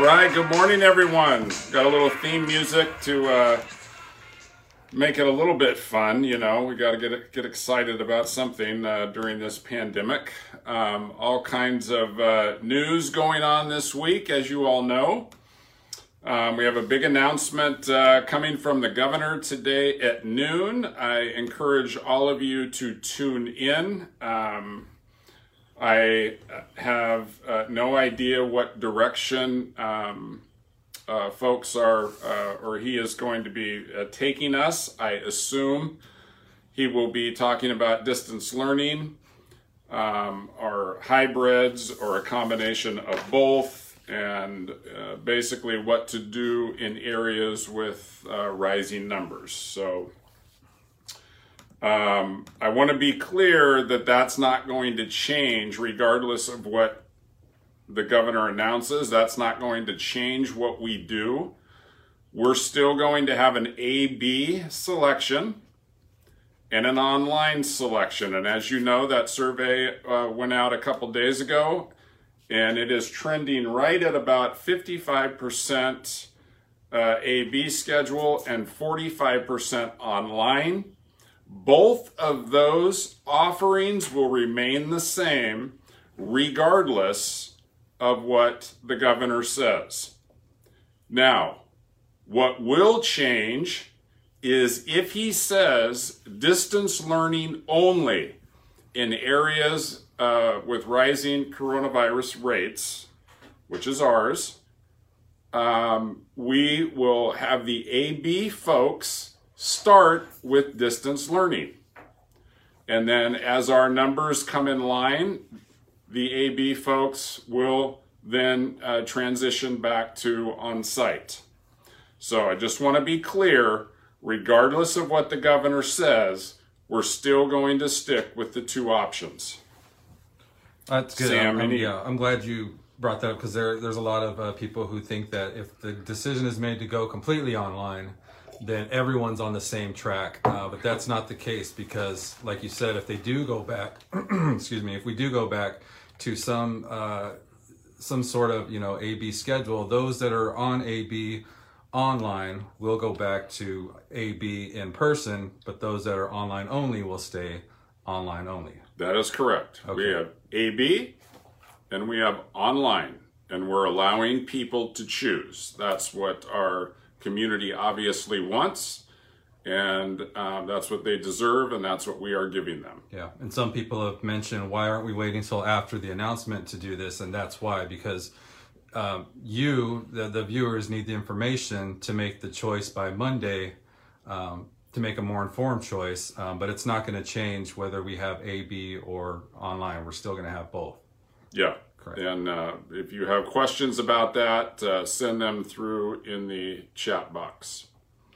All right, good morning, everyone. Got a little theme music to uh, make it a little bit fun. You know, we got to get get excited about something uh, during this pandemic. Um, all kinds of uh, news going on this week, as you all know. Um, we have a big announcement uh, coming from the governor today at noon. I encourage all of you to tune in. Um, I have uh, no idea what direction um, uh, folks are, uh, or he is going to be uh, taking us. I assume he will be talking about distance learning, um, or hybrids, or a combination of both and uh, basically what to do in areas with uh, rising numbers. So um, I want to be clear that that's not going to change regardless of what the governor announces. That's not going to change what we do. We're still going to have an A-B selection and an online selection. And as you know, that survey uh, went out a couple days ago and it is trending right at about 55% uh, AB schedule and 45% online. Both of those offerings will remain the same regardless of what the governor says. Now, what will change is if he says distance learning only in areas uh, with rising coronavirus rates, which is ours, um, we will have the AB folks start with distance learning. And then as our numbers come in line, the AB folks will then uh, transition back to on site. So I just want to be clear regardless of what the governor says, we're still going to stick with the two options. That's good. Sam, I'm, I'm, yeah, I'm glad you brought that up because there, there's a lot of uh, people who think that if the decision is made to go completely online, then everyone's on the same track. Uh, but that's not the case because, like you said, if they do go back, excuse me, if we do go back to some uh, some sort of you know AB schedule, those that are on AB online will go back to AB in person, but those that are online only will stay online only. That is correct. Okay. We have AB and we have online, and we're allowing people to choose. That's what our community obviously wants, and um, that's what they deserve, and that's what we are giving them. Yeah, and some people have mentioned why aren't we waiting until after the announcement to do this, and that's why because. Um, you, the, the viewers, need the information to make the choice by Monday um, to make a more informed choice, um, but it's not going to change whether we have A, B, or online. We're still going to have both. Yeah. Correct. And uh, if you have questions about that, uh, send them through in the chat box.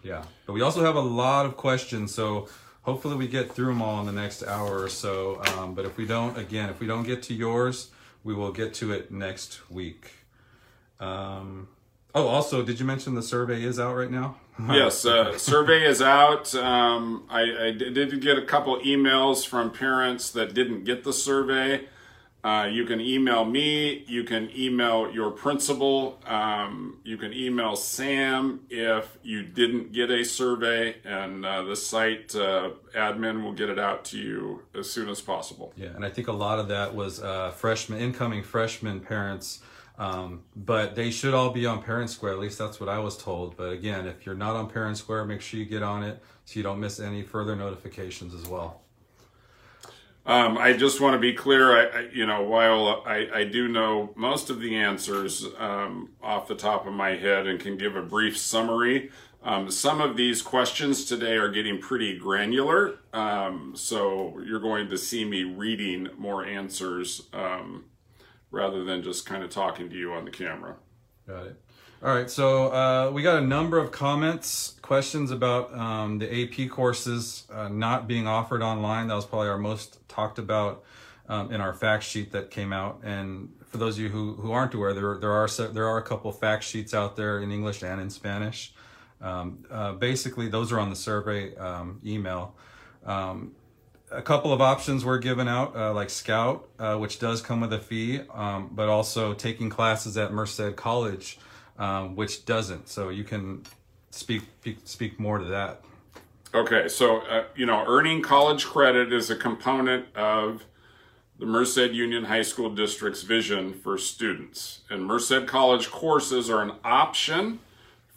Yeah. But we also have a lot of questions, so hopefully we get through them all in the next hour or so. Um, but if we don't, again, if we don't get to yours, we will get to it next week. Um, oh, also, did you mention the survey is out right now? yes, uh, survey is out. Um, I, I, did get a couple emails from parents that didn't get the survey. Uh, you can email me. You can email your principal. Um, you can email Sam if you didn't get a survey, and uh, the site uh, admin will get it out to you as soon as possible. Yeah, and I think a lot of that was uh, freshman, incoming freshman parents um, but they should all be on Parent Square. At least that's what I was told. But again, if you're not on Parent Square, make sure you get on it so you don't miss any further notifications as well. Um, I just want to be clear. I, I you know, while I, I, do know most of the answers um, off the top of my head and can give a brief summary, um, some of these questions today are getting pretty granular. Um, so you're going to see me reading more answers um, rather than just kind of talking to you on the camera. Got it. All right, so uh, we got a number of comments, questions about um, the AP courses uh, not being offered online. That was probably our most talked about um, in our fact sheet that came out. And for those of you who, who aren't aware, there, there are there are a couple fact sheets out there in English and in Spanish. Um, uh, basically, those are on the survey um, email. Um, a couple of options were given out, uh, like Scout, uh, which does come with a fee, um, but also taking classes at Merced College um, which doesn't. So you can speak speak more to that. Okay, so uh, you know, earning college credit is a component of the Merced Union High School District's vision for students. And Merced College courses are an option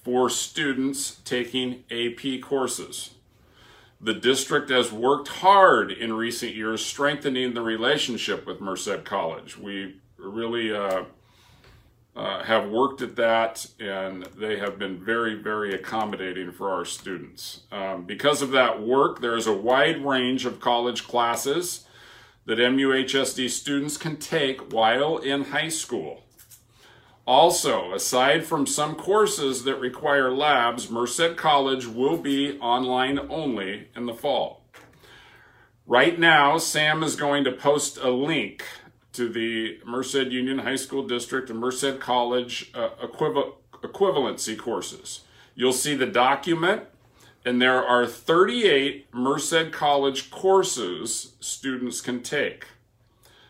for students taking AP courses. The district has worked hard in recent years strengthening the relationship with Merced College. We really uh, uh, have worked at that and they have been very, very accommodating for our students. Um, because of that work, there's a wide range of college classes that MUHSD students can take while in high school. Also, aside from some courses that require labs, Merced College will be online only in the fall. Right now, Sam is going to post a link to the Merced Union High School District and Merced College uh, equivalency courses. You'll see the document and there are 38 Merced College courses students can take.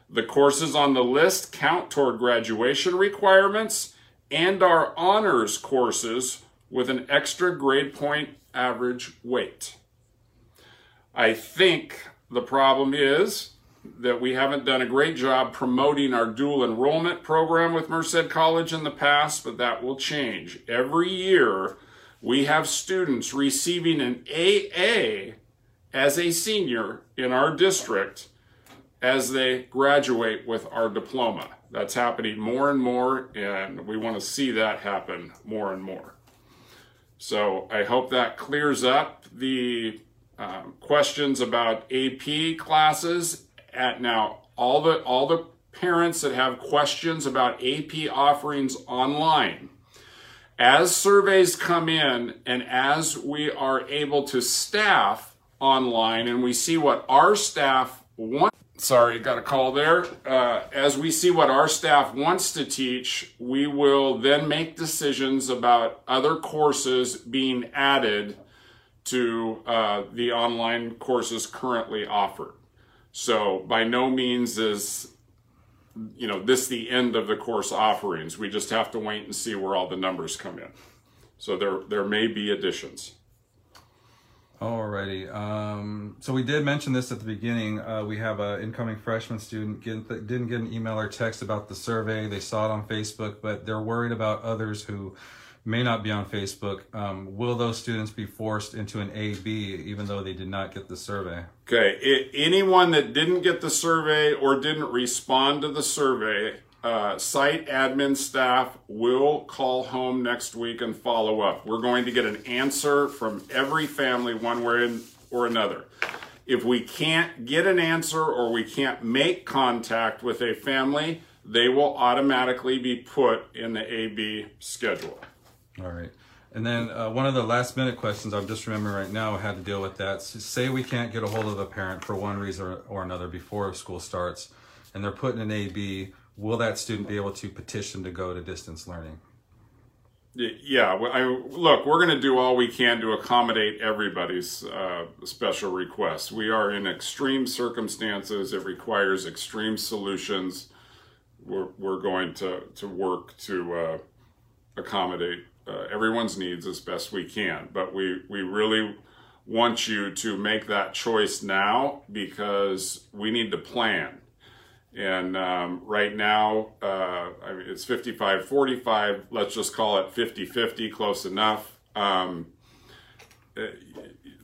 The courses on the list count toward graduation requirements and are honors courses with an extra grade point average weight. I think the problem is that we haven't done a great job promoting our dual enrollment program with Merced College in the past, but that will change. Every year, we have students receiving an AA as a senior in our district as they graduate with our diploma. That's happening more and more, and we want to see that happen more and more. So I hope that clears up the um, questions about AP classes. At now, all the all the parents that have questions about AP offerings online as surveys come in and as we are able to staff online and we see what our staff want, sorry, got a call there. Uh, as we see what our staff wants to teach, we will then make decisions about other courses being added to uh, the online courses currently offered. So by no means is you know, this the end of the course offerings. We just have to wait and see where all the numbers come in. So there, there may be additions. Alrighty. Um, so we did mention this at the beginning. Uh, we have an incoming freshman student get, didn't get an email or text about the survey. They saw it on Facebook, but they're worried about others who may not be on Facebook. Um, will those students be forced into an AB even though they did not get the survey? Okay, it, anyone that didn't get the survey or didn't respond to the survey, uh, site admin staff will call home next week and follow up. We're going to get an answer from every family one way or another. If we can't get an answer or we can't make contact with a family, they will automatically be put in the AB schedule. All right. And then uh, one of the last minute questions I'm just remembering right now had to deal with that. So say we can't get a hold of a parent for one reason or another before school starts, and they're put in an AB. Will that student be able to petition to go to distance learning? Yeah, I, look, we're going to do all we can to accommodate everybody's uh, special requests. We are in extreme circumstances. It requires extreme solutions. We're, we're going to, to work to uh, accommodate uh, everyone's needs as best we can. But we, we really want you to make that choice now because we need to plan. And um, right now, uh, I mean, it's 55 45. Let's just call it 50 50, close enough. Um, uh,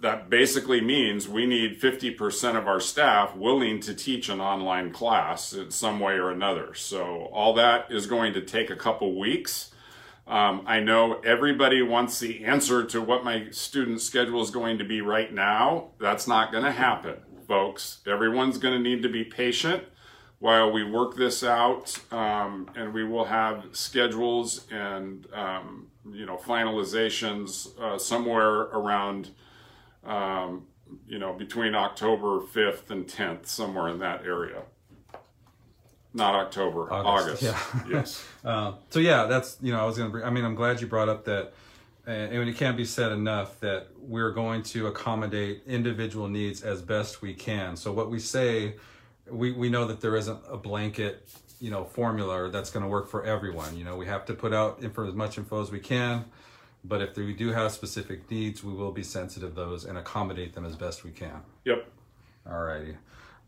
that basically means we need 50% of our staff willing to teach an online class in some way or another. So, all that is going to take a couple weeks. Um, I know everybody wants the answer to what my student schedule is going to be right now. That's not going to happen, folks. Everyone's going to need to be patient while we work this out, um, and we will have schedules and um, you know finalizations uh, somewhere around um, you know between October 5th and 10th, somewhere in that area. Not October, August. August. Yeah. yes. Uh, so yeah, that's you know I was gonna. Bring, I mean, I'm glad you brought up that, and it can't be said enough that we're going to accommodate individual needs as best we can. So what we say, we we know that there isn't a blanket you know formula that's going to work for everyone. You know, we have to put out info as much info as we can, but if we do have specific needs, we will be sensitive those and accommodate them as best we can. Yep. All righty.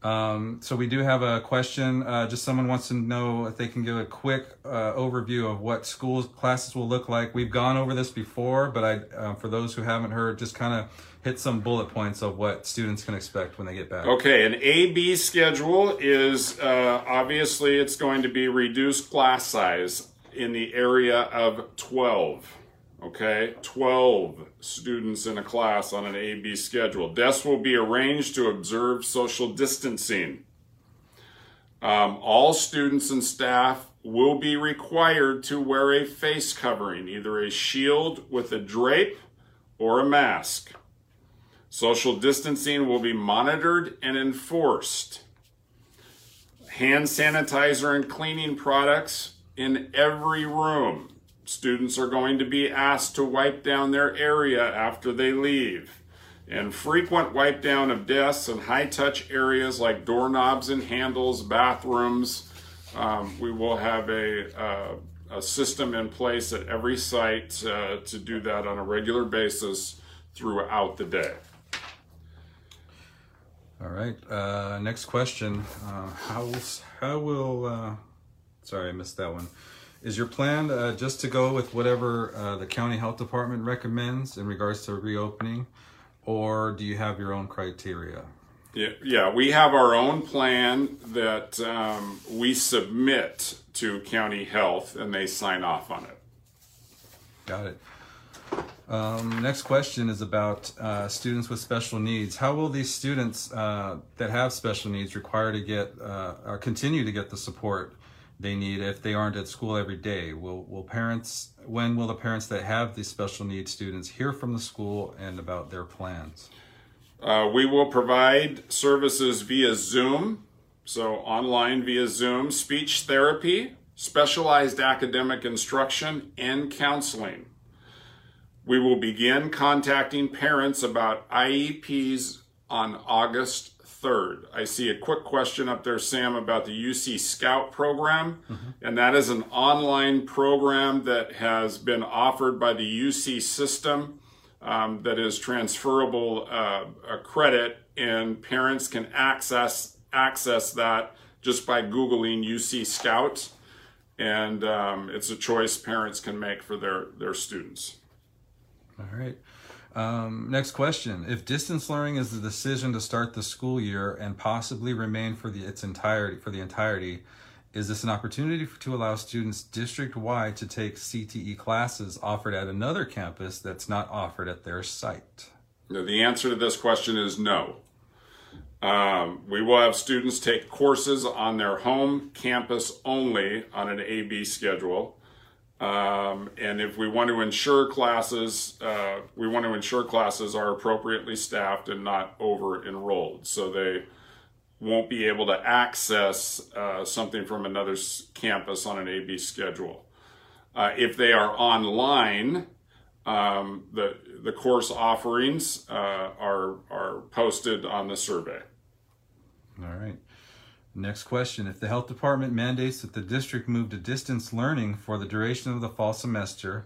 Um, so we do have a question. Uh, just someone wants to know if they can give a quick uh, overview of what schools classes will look like. We've gone over this before, but I, uh, for those who haven't heard, just kind of hit some bullet points of what students can expect when they get back. Okay, an A-B schedule is uh, obviously it's going to be reduced class size in the area of 12. Okay, 12 students in a class on an A-B schedule. Desks will be arranged to observe social distancing. Um, all students and staff will be required to wear a face covering, either a shield with a drape or a mask. Social distancing will be monitored and enforced. Hand sanitizer and cleaning products in every room. Students are going to be asked to wipe down their area after they leave. And frequent wipe down of desks and high touch areas like doorknobs and handles, bathrooms. Um, we will have a, uh, a system in place at every site uh, to do that on a regular basis throughout the day. All right. Uh, next question. Uh, how, how will, uh, sorry, I missed that one. Is your plan uh, just to go with whatever uh, the county health department recommends in regards to reopening, or do you have your own criteria? Yeah, yeah, we have our own plan that um, we submit to county health, and they sign off on it. Got it. Um, next question is about uh, students with special needs. How will these students uh, that have special needs require to get uh, or continue to get the support they need if they aren't at school every day? Will will parents when will the parents that have these special needs students hear from the school and about their plans? Uh, we will provide services via Zoom, so online via Zoom, speech therapy, specialized academic instruction, and counseling. We will begin contacting parents about IEPs on August 3rd. I see a quick question up there, Sam, about the UC Scout program. Mm-hmm. And that is an online program that has been offered by the UC system um, that is transferable uh, credit, and parents can access access that just by Googling UC Scout. And um, it's a choice parents can make for their, their students. All right. Um, next question. If distance learning is the decision to start the school year and possibly remain for the its entirety for the entirety, is this an opportunity for, to allow students district wide to take CTE classes offered at another campus that's not offered at their site? the answer to this question is no. Um, we will have students take courses on their home campus only on an AB schedule. Um, and if we want to ensure classes, uh, we want to ensure classes are appropriately staffed and not over enrolled. So they won't be able to access uh, something from another campus on an AB schedule. Uh, if they are online, um, the, the course offerings uh, are, are posted on the survey. All right. Next question. If the health department mandates that the district move to distance learning for the duration of the fall semester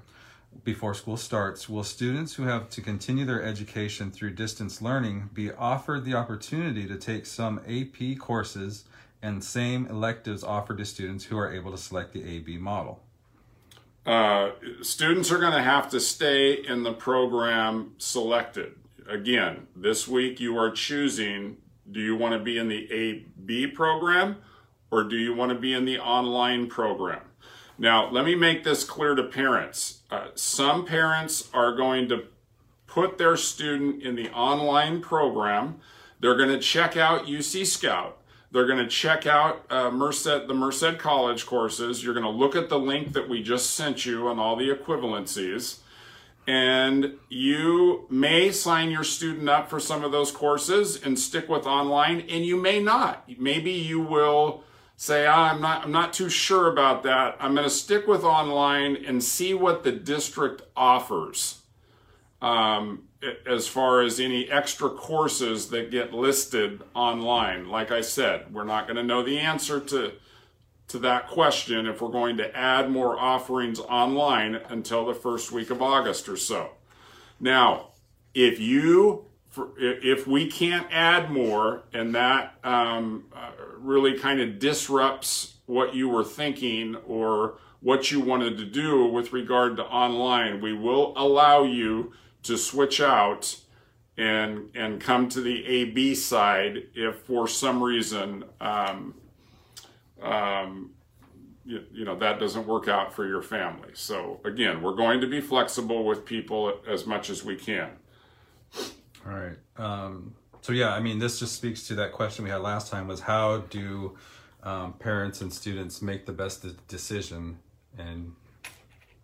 before school starts, will students who have to continue their education through distance learning be offered the opportunity to take some AP courses and same electives offered to students who are able to select the AB model? Uh, students are going to have to stay in the program selected. Again, this week you are choosing do you want to be in the AB program or do you want to be in the online program? Now, let me make this clear to parents. Uh, some parents are going to put their student in the online program. They're going to check out UC Scout. They're going to check out uh, Merced, the Merced College courses. You're going to look at the link that we just sent you on all the equivalencies and you may sign your student up for some of those courses and stick with online and you may not. Maybe you will say oh, i'm not i'm not too sure about that. I'm going to stick with online and see what the district offers um, as far as any extra courses that get listed online. Like i said we're not going to know the answer to to that question if we're going to add more offerings online until the first week of August or so. Now, if you if we can't add more and that um, uh, really kind of disrupts what you were thinking or what you wanted to do with regard to online, we will allow you to switch out and and come to the AB side if for some reason um, um, you, you, know that doesn't work out for your family. So again, we're going to be flexible with people as much as we can. All right. Um, so yeah, I mean, this just speaks to that question we had last time: was how do um, parents and students make the best decision? And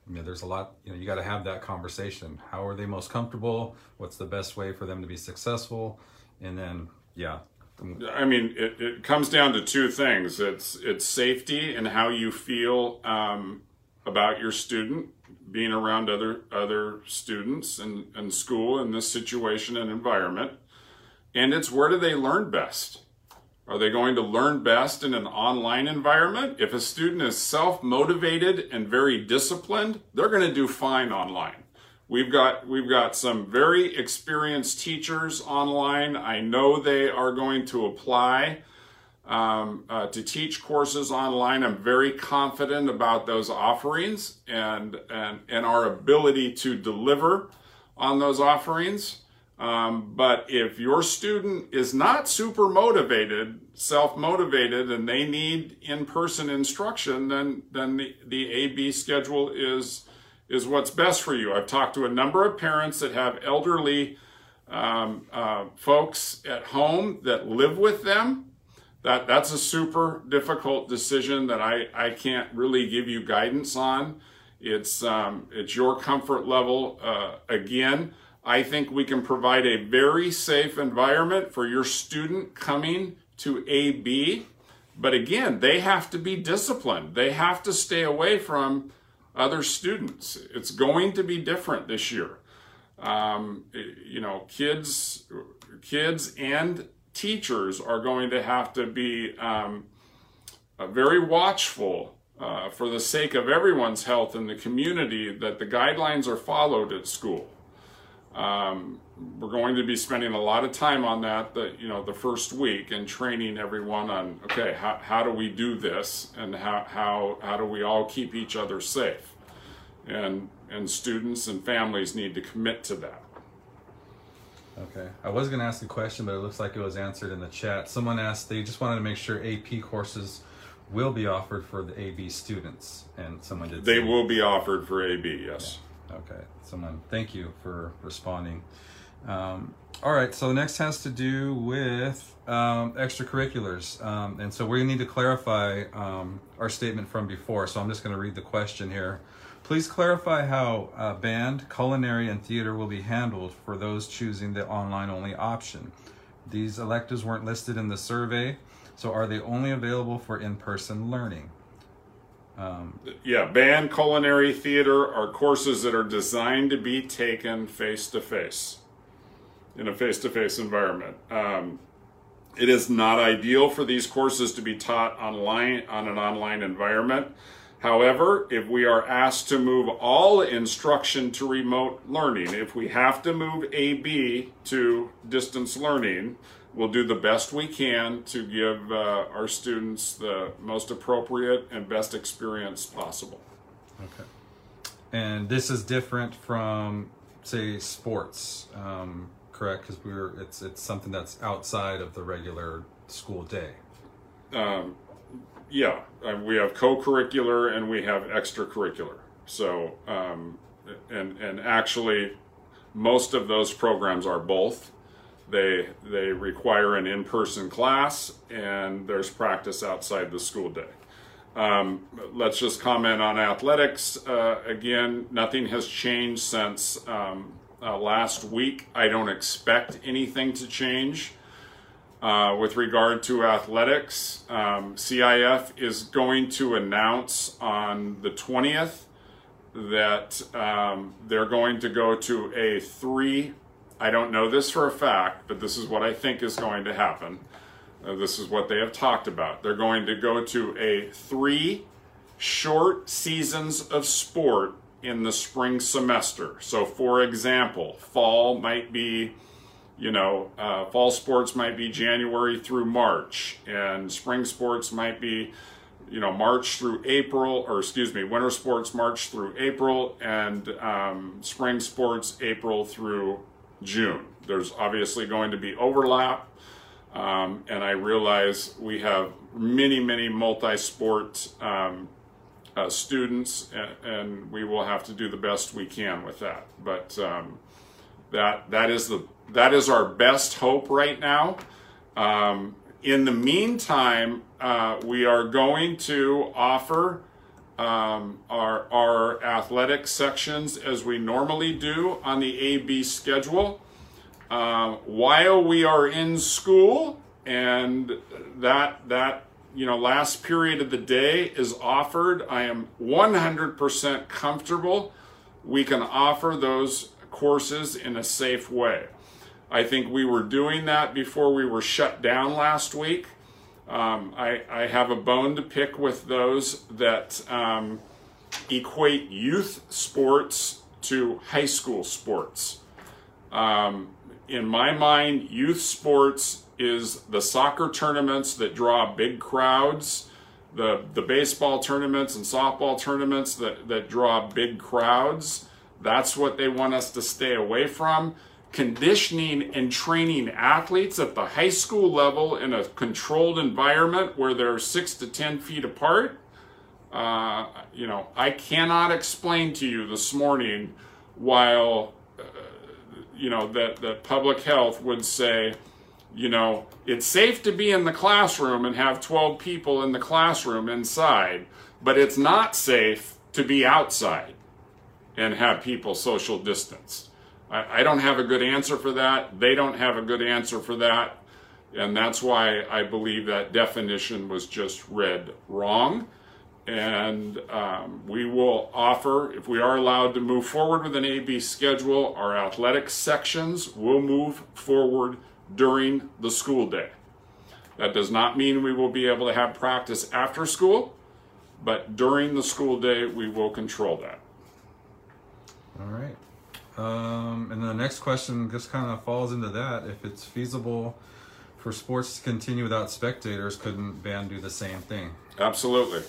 you know, there's a lot. You know, you got to have that conversation. How are they most comfortable? What's the best way for them to be successful? And then, yeah, I mean, it, it comes down to two things. It's it's safety and how you feel um, about your student, being around other other students and, and school in this situation and environment. And it's where do they learn best? Are they going to learn best in an online environment? If a student is self-motivated and very disciplined, they're going to do fine online. We've got we've got some very experienced teachers online. I know they are going to apply um, uh, to teach courses online. I'm very confident about those offerings and and and our ability to deliver on those offerings. Um, but if your student is not super motivated, self-motivated, and they need in-person instruction, then then the, the AB schedule is is what's best for you. I've talked to a number of parents that have elderly um, uh, folks at home that live with them. That that's a super difficult decision that I I can't really give you guidance on. It's um, it's your comfort level. Uh, again, I think we can provide a very safe environment for your student coming to AB. But again, they have to be disciplined. They have to stay away from other students. It's going to be different this year. Um, you know, kids, kids and teachers are going to have to be um, uh, very watchful uh, for the sake of everyone's health in the community that the guidelines are followed at school. Um, we're going to be spending a lot of time on that the you know the first week and training everyone on okay how, how do we do this and how, how how do we all keep each other safe? And and students and families need to commit to that. Okay. I was going to ask a question but it looks like it was answered in the chat. Someone asked they just wanted to make sure ap courses will be offered for the ab students and someone did they will be offered for ab yes. Yeah. Okay someone thank you for responding um, all right, so the next has to do with um, extracurriculars. Um, and so we need to clarify um, our statement from before. So I'm just going to read the question here. Please clarify how uh, band, culinary, and theater will be handled for those choosing the online only option. These electives weren't listed in the survey, so are they only available for in person learning? Um, yeah, band, culinary, theater are courses that are designed to be taken face to face in a face-to-face environment. Um, it is not ideal for these courses to be taught online on an online environment. However, if we are asked to move all instruction to remote learning, if we have to move AB to distance learning, we'll do the best we can to give uh, our students the most appropriate and best experience possible. Okay. And this is different from, say, sports. Um, correct? Because we are it's it's something that's outside of the regular school day. Um, yeah, uh, we have co-curricular and we have extracurricular. So, um, and and actually, most of those programs are both. They they require an in-person class and there's practice outside the school day. Um, let's just comment on athletics. Uh, again, nothing has changed since um, uh, last week. I don't expect anything to change. Uh, with regard to athletics, um, CIF is going to announce on the 20th that um, they're going to go to a three. I don't know this for a fact, but this is what I think is going to happen. Uh, this is what they have talked about. They're going to go to a three short seasons of sport in the spring semester. So, for example, fall might be, you know, uh, fall sports might be January through March, and spring sports might be, you know, March through April, or excuse me, winter sports March through April, and um, spring sports April through June. There's obviously going to be overlap um, and I realize we have many, many multi-sport um, uh, students, and, and, we will have to do the best we can with that. But um, that that is the that is our best hope right now. Um, in the meantime, uh, we are going to offer um, our our athletic sections as we normally do on the AB schedule. Um, while we are in school and that that you know last period of the day is offered i am 100% comfortable we can offer those courses in a safe way i think we were doing that before we were shut down last week um, I, I, have a bone to pick with those that um, equate youth sports to high school sports um, in my mind, youth sports is the soccer tournaments that draw big crowds, the, the baseball tournaments and softball tournaments that, that draw big crowds. That's what they want us to stay away from. Conditioning and training athletes at the high school level in a controlled environment where they're six to 10 feet apart. Uh, you know, I cannot explain to you this morning while you know, that, that public health would say, you know, it's safe to be in the classroom and have 12 people in the classroom inside, but it's not safe to be outside and have people social distance. I, don't have a good answer for that. They don't have a good answer for that. And that's why I believe that definition was just read wrong and um, we will offer, if we are allowed to move forward with an AB schedule, our athletic sections will move forward during the school day. That does not mean we will be able to have practice after school, but during the school day, we will control that. All right. Um, and the next question just kind of falls into that. If it's feasible for sports to continue without spectators, couldn't band do the same thing? Absolutely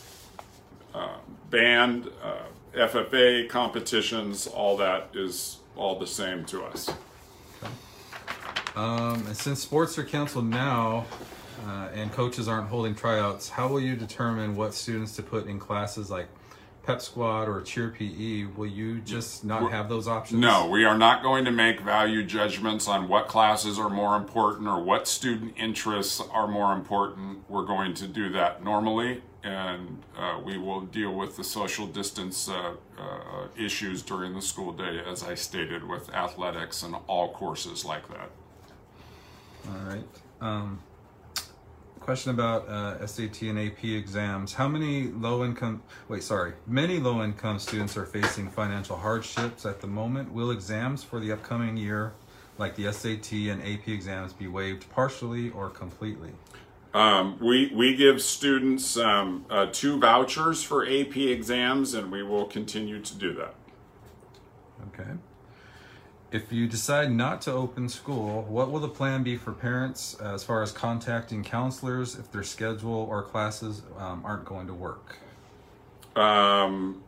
uh, band, uh, FFA competitions, all that is all the same to us. Um, and since sports are canceled now uh, and coaches aren't holding tryouts, how will you determine what students to put in classes like pep squad or cheer PE, will you just not have those options? No, we are not going to make value judgments on what classes are more important or what student interests are more important. We're going to do that normally, and uh, we will deal with the social distance uh, uh, issues during the school day, as I stated, with athletics and all courses like that. All right. Um, question about uh, SAT and AP exams. How many low income, wait, sorry, many low income students are facing financial hardships at the moment. Will exams for the upcoming year, like the SAT and AP exams, be waived partially or completely? Um, we, we give students um, uh, two vouchers for AP exams, and we will continue to do that. Okay. If you decide not to open school, what will the plan be for parents as far as contacting counselors if their schedule or classes um, aren't going to work? Um,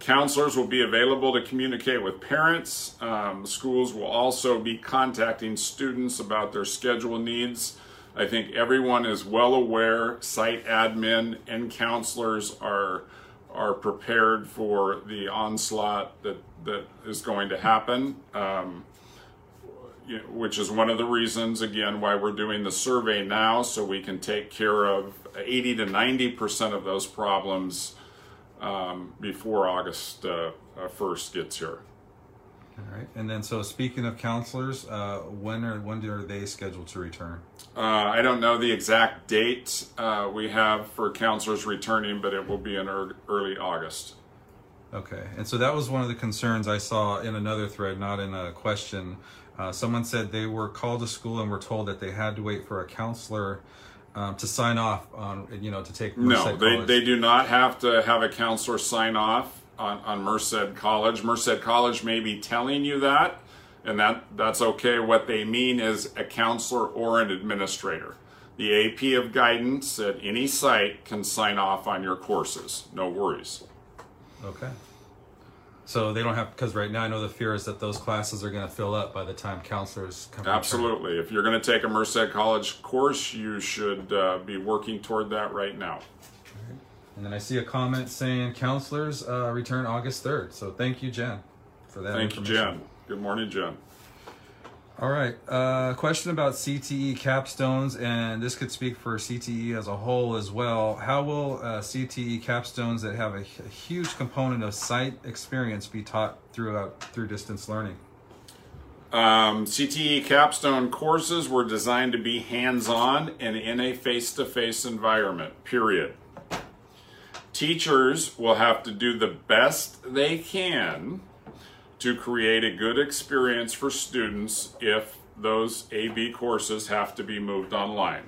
counselors will be available to communicate with parents. Um, schools will also be contacting students about their schedule needs. I think everyone is well aware, site admin and counselors are are prepared for the onslaught that that is going to happen. Um, which is one of the reasons, again, why we're doing the survey now, so we can take care of 80 to 90 percent of those problems um, before August uh, 1st gets here. All right, and then so speaking of counselors, uh, when are when are they scheduled to return? Uh, I don't know the exact date uh, we have for counselors returning, but it will be in early August. Okay, and so that was one of the concerns I saw in another thread, not in a question. Uh, someone said they were called to school and were told that they had to wait for a counselor um, to sign off on, you know, to take. No, they, they do not have to have a counselor sign off on, on Merced College. Merced College may be telling you that, and that that's okay. What they mean is a counselor or an administrator. The AP of guidance at any site can sign off on your courses. No worries. Okay. So they don't have because right now I know the fear is that those classes are going to fill up by the time counselors come. Absolutely. If you're going to take a Merced College course, you should uh, be working toward that right now. And then I see a comment saying counselors uh, return August third. So thank you, Jen, for that. Thank you, Jen. Good morning, Jen. All right. Uh, question about CTE capstones, and this could speak for CTE as a whole as well. How will uh, CTE capstones that have a, a, huge component of site experience be taught throughout through distance learning? Um, CTE capstone courses were designed to be hands-on and in a face-to-face environment. Period. Teachers will have to do the best they can to create a good experience for students if those AB courses have to be moved online.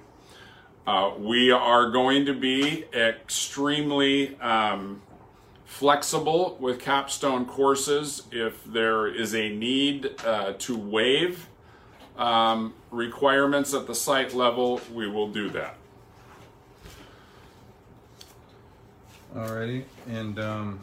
Uh, we are going to be extremely um, flexible with capstone courses. If there is a need uh, to waive um, requirements at the site level, we will do that. Alrighty, and um,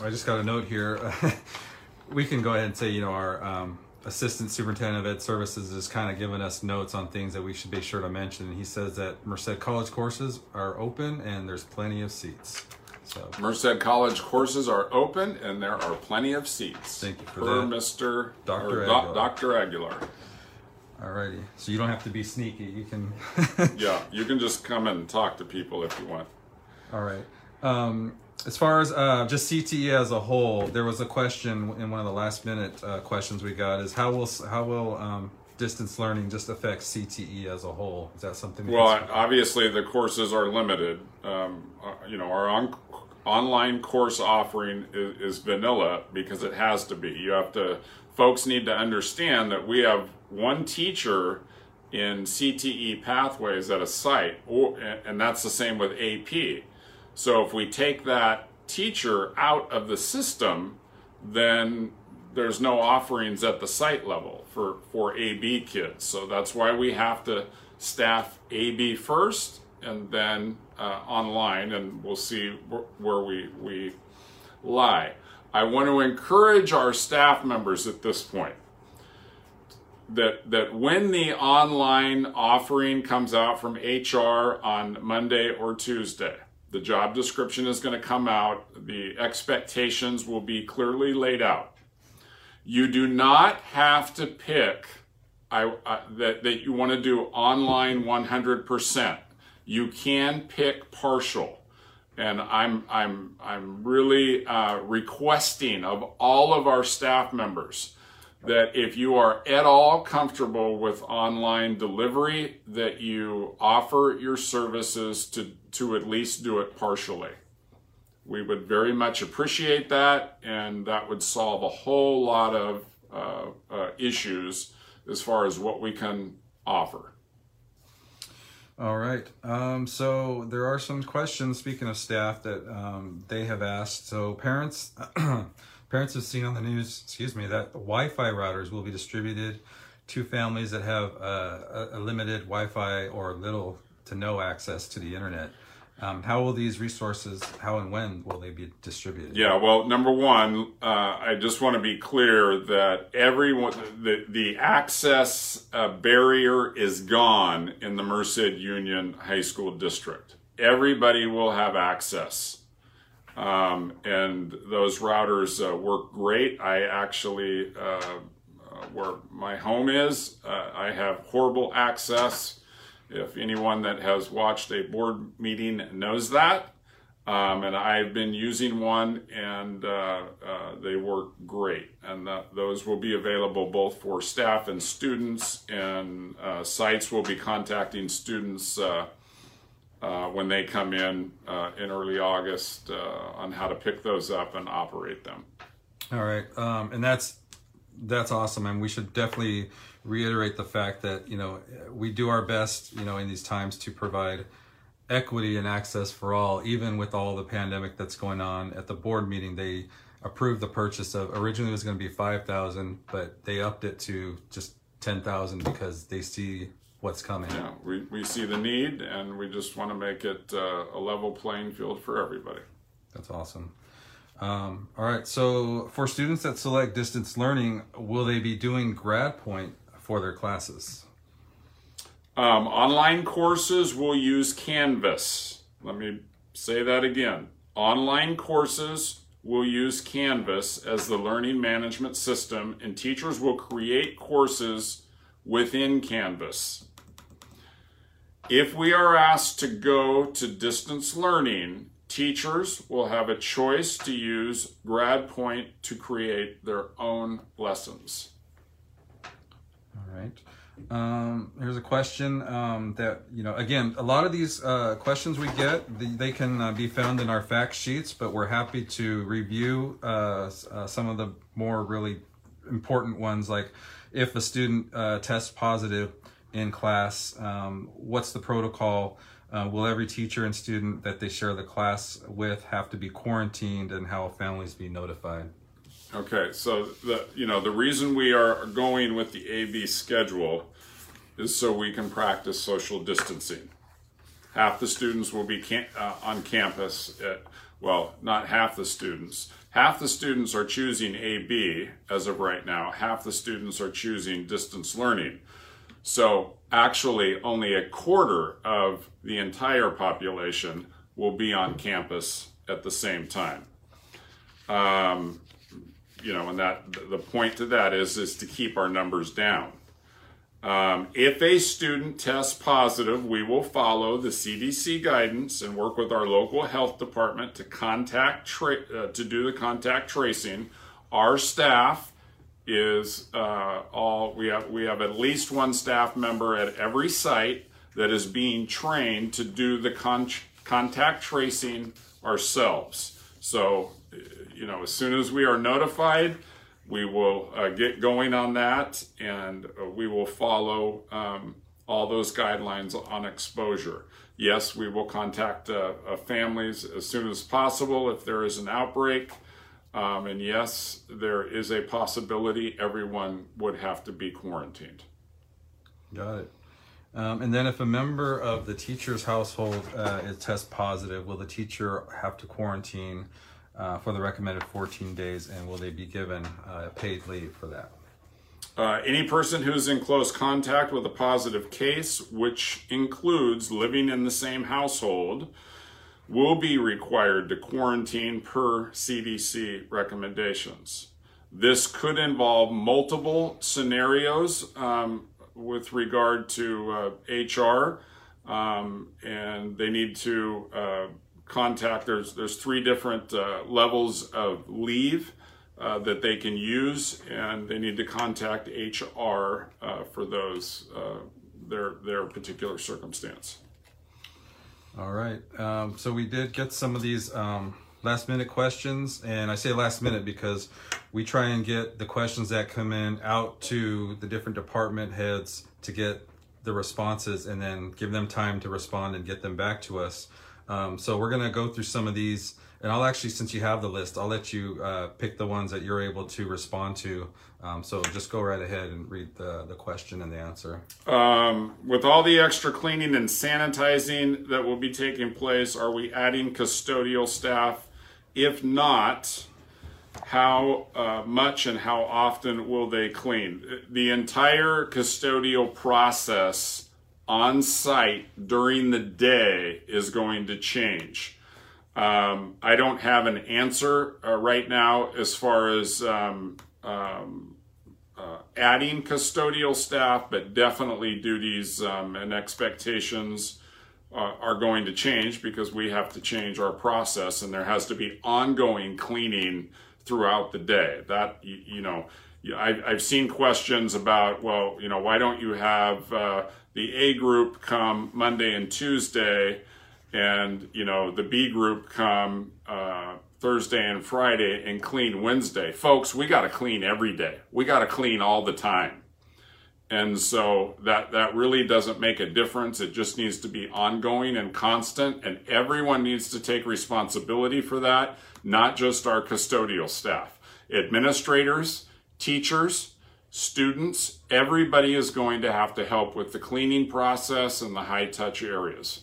I just got a note here. we can go ahead and say, you know, our um, assistant superintendent of ed services is kind of giving us notes on things that we should be sure to mention. And He says that Merced College courses are open and there's plenty of seats. So Merced College courses are open and there are plenty of seats. Thank you for per that, Mr. Dr. Aguilar. Dr. Aguilar. Alrighty, so you don't have to be sneaky. You can. yeah, you can just come and talk to people if you want. All right. Um, as far as uh, just CTE as a whole, there was a question in one of the last minute uh, questions we got: is how will how will um, distance learning just affect CTE as a whole? Is that something? Well, obviously the courses are limited. Um, uh, you know, our on, online course offering is, is vanilla because it has to be. You have to. Folks need to understand that we have one teacher in CTE pathways at a site, or, and that's the same with AP. So if we take that teacher out of the system, then there's no offerings at the site level for, for AB kids. So that's why we have to staff AB first and then uh, online, and we'll see wh- where we, we lie. I want to encourage our staff members at this point that that when the online offering comes out from HR on Monday or Tuesday, the job description is going to come out. The expectations will be clearly laid out. You do not have to pick I, I, that, that you want to do online 100%. You can pick partial. And I'm, I'm, I'm really uh, requesting of all of our staff members that if you are at all comfortable with online delivery, that you offer your services to, to at least do it partially. We would very much appreciate that, and that would solve a whole lot of uh, uh, issues as far as what we can offer. All right. Um, so there are some questions, speaking of staff, that um, they have asked. So parents. Parents have seen on the news, excuse me, that Wi-Fi routers will be distributed to families that have uh, a, limited Wi-Fi or little to no access to the internet. Um, how will these resources, how and when will they be distributed? Yeah, well, number one, uh, I just want to be clear that everyone, the, the access uh, barrier is gone in the Merced Union High School District. Everybody will have access. Um, and those routers uh, work great. I actually, uh, uh, where my home is, uh, I have horrible access. If anyone that has watched a board meeting knows that. Um, and I've been using one and uh, uh, they work great. And those will be available both for staff and students, and sites will be contacting students uh, when they come in uh, in early August uh, on how to pick those up and operate them. All right, um, and that's that's awesome, and we should definitely reiterate the fact that you know we do our best, you know, in these times to provide equity and access for all, even with all the pandemic that's going on. At the board meeting, they approved the purchase of originally it was going to be five thousand, but they upped it to just ten thousand because they see what's coming. Yeah, we, we see the need, and we just want to make it uh, a level playing field for everybody. That's awesome. Um, all right, so for students that select distance learning, will they be doing GradPoint for their classes? Um, online courses will use Canvas. Let me say that again. Online courses will use Canvas as the learning management system, and teachers will create courses within Canvas. If we are asked to go to distance learning, teachers will have a choice to use GradPoint to create their own lessons. All right. Um, here's a question um, that, you know, again, a lot of these uh, questions we get, they, they can uh, be found in our fact sheets, but we're happy to review uh, uh some of the more really important ones, like if a student uh, tests positive in class, um, what's the protocol? Uh, will every teacher and student that they share the class with have to be quarantined and how will families be notified? Okay, so the you know the reason we are going with the AB schedule is so we can practice social distancing. Half the students will be cam- uh, on campus. At, well, not half the students. Half the students are choosing AB as of right now. Half the students are choosing distance learning. So actually, only a quarter of the entire population will be on campus at the same time. Um, you know, and that the point to that is is to keep our numbers down. Um, if a student tests positive, we will follow the CDC guidance and work with our local health department to contact uh, to do the contact tracing. Our staff is uh, all we have. We have at least one staff member at every site that is being trained to do the con- contact tracing ourselves. So, you know, as soon as we are notified we will uh, get going on that and uh, we will follow um, all those guidelines on exposure. Yes, we will contact uh, uh families as soon as possible if there is an outbreak. Um, and yes, there is a possibility everyone would have to be quarantined. Got it. Um, and then if a member of the teacher's household uh, is test positive, will the teacher have to quarantine uh, for the recommended 14 days, and will they be given uh, paid leave for that? Uh, any person who's in close contact with a positive case, which includes living in the same household, will be required to quarantine per CDC recommendations. This could involve multiple scenarios um, with regard to uh, HR, um, and they need to uh, contact. There's there's three different uh, levels of leave uh, that they can use, and they need to contact HR uh, for those uh, their their particular circumstance. All right. Um, so we did get some of these um, last minute questions, and I say last minute because we try and get the questions that come in out to the different department heads to get the responses, and then give them time to respond and get them back to us. Um, so we're gonna go through some of these, and I'll actually, since you have the list, I'll let you uh, pick the ones that you're able to respond to. Um, so just go right ahead and read the, the question and the answer. Um, with all the extra cleaning and sanitizing that will be taking place, are we adding custodial staff? If not, how uh, much and how often will they clean? The entire custodial process on site during the day is going to change. Um, I don't have an answer uh, right now as far as um, um, uh, adding custodial staff, but definitely duties um, and expectations uh, are going to change because we have to change our process and there has to be ongoing cleaning throughout the day. That, you, you know, I've seen questions about, well, you know, why don't you have uh, the A group come Monday and Tuesday, and you know the B group come uh, Thursday and Friday and clean Wednesday. Folks, we got to clean every day. We got to clean all the time. And so that, that really doesn't make a difference. It just needs to be ongoing and constant. And everyone needs to take responsibility for that, not just our custodial staff. Administrators, teachers, students, everybody is going to have to help with the cleaning process and the high touch areas.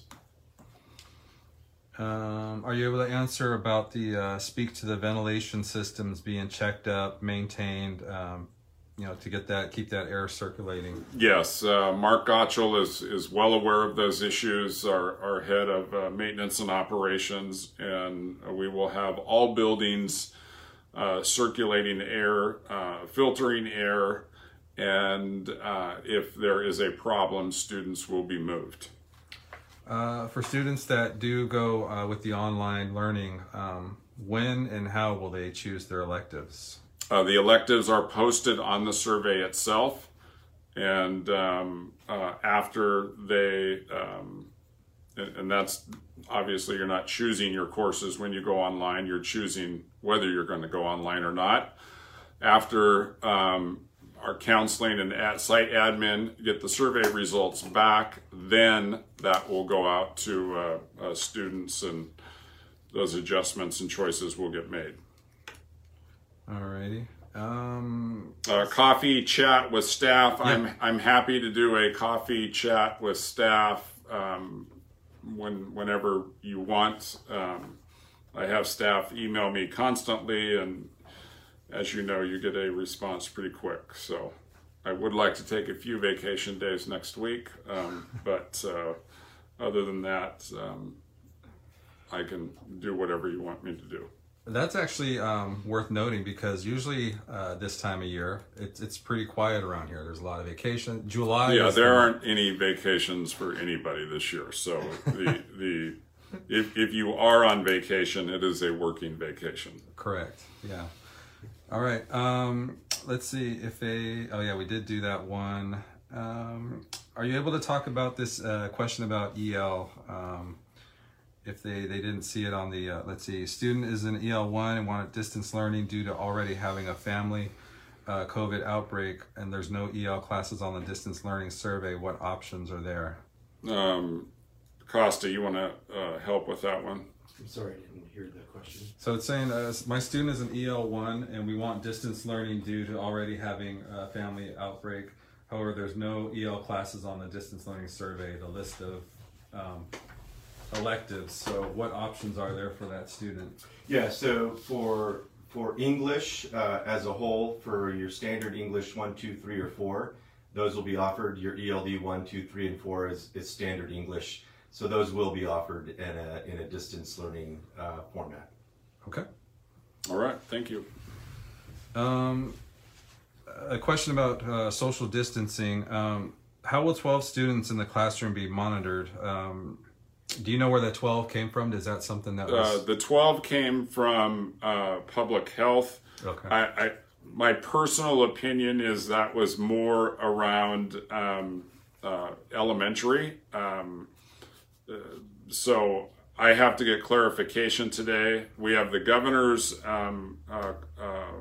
Um, are you able to answer about the uh, speak to the ventilation systems being checked up, maintained, um, you know, to get that keep that air circulating? Yes, uh, Mark Gottschall is is well aware of those issues. Our our head of uh, maintenance and operations, and we will have all buildings uh, circulating air, uh, filtering air, and uh, if there is a problem, students will be moved. Uh, for students that do go uh, with the online learning, um, when and how will they choose their electives? Uh, the electives are posted on the survey itself, and um, uh, after they, um, and, and, that's obviously you're not choosing your courses when you go online, you're choosing whether you're going to go online or not. After um, our counseling and at site admin get the survey results back, then that will go out to uh, uh, students and those adjustments and choices will get made. Alrighty. Um, uh, coffee chat with staff. Yeah. I'm I'm happy to do a coffee chat with staff um, when whenever you want. Um, I have staff email me constantly, and as you know, you get a response pretty quick. So I would like to take a few vacation days next week, um, but uh, other than that, um, I can do whatever you want me to do. That's actually um, worth noting because usually uh, this time of year it's it's pretty quiet around here. There's a lot of vacation. July. Yeah, there the... aren't any vacations for anybody this year. So the the if if you are on vacation, it is a working vacation. Correct. Yeah. All right. Um, let's see if they. Oh yeah, we did do that one. Um, are you able to talk about this uh, question about EL? Um, if they, they didn't see it on the, uh, let's see, student is in EL1 and wanted distance learning due to already having a family uh, COVID outbreak and there's no EL classes on the distance learning survey, what options are there? Um, Costa, you want to uh, help with that one? I'm sorry, I didn't hear the question. So it's saying uh, my student is an EL1 and we want distance learning due to already having a family outbreak. However, there's no EL classes on the distance learning survey, the list of um, electives. So what options are there for that student? Yeah, so for for English uh, as a whole, for your standard English one, two, three, or four, those will be offered. Your ELD one, two, three, and four is, is standard English. So those will be offered in a, in a distance learning uh, format. Okay. All right. Thank you. Um, a question about uh, social distancing. Um, how will 12 students in the classroom be monitored? Um, do you know where the 12 came from? Is that something that was... Uh, the 12 came from uh, public health. Okay. I, I, my personal opinion is that was more around um, uh, elementary. Um, uh, so I have to get clarification today. We have the governor's um, uh, uh,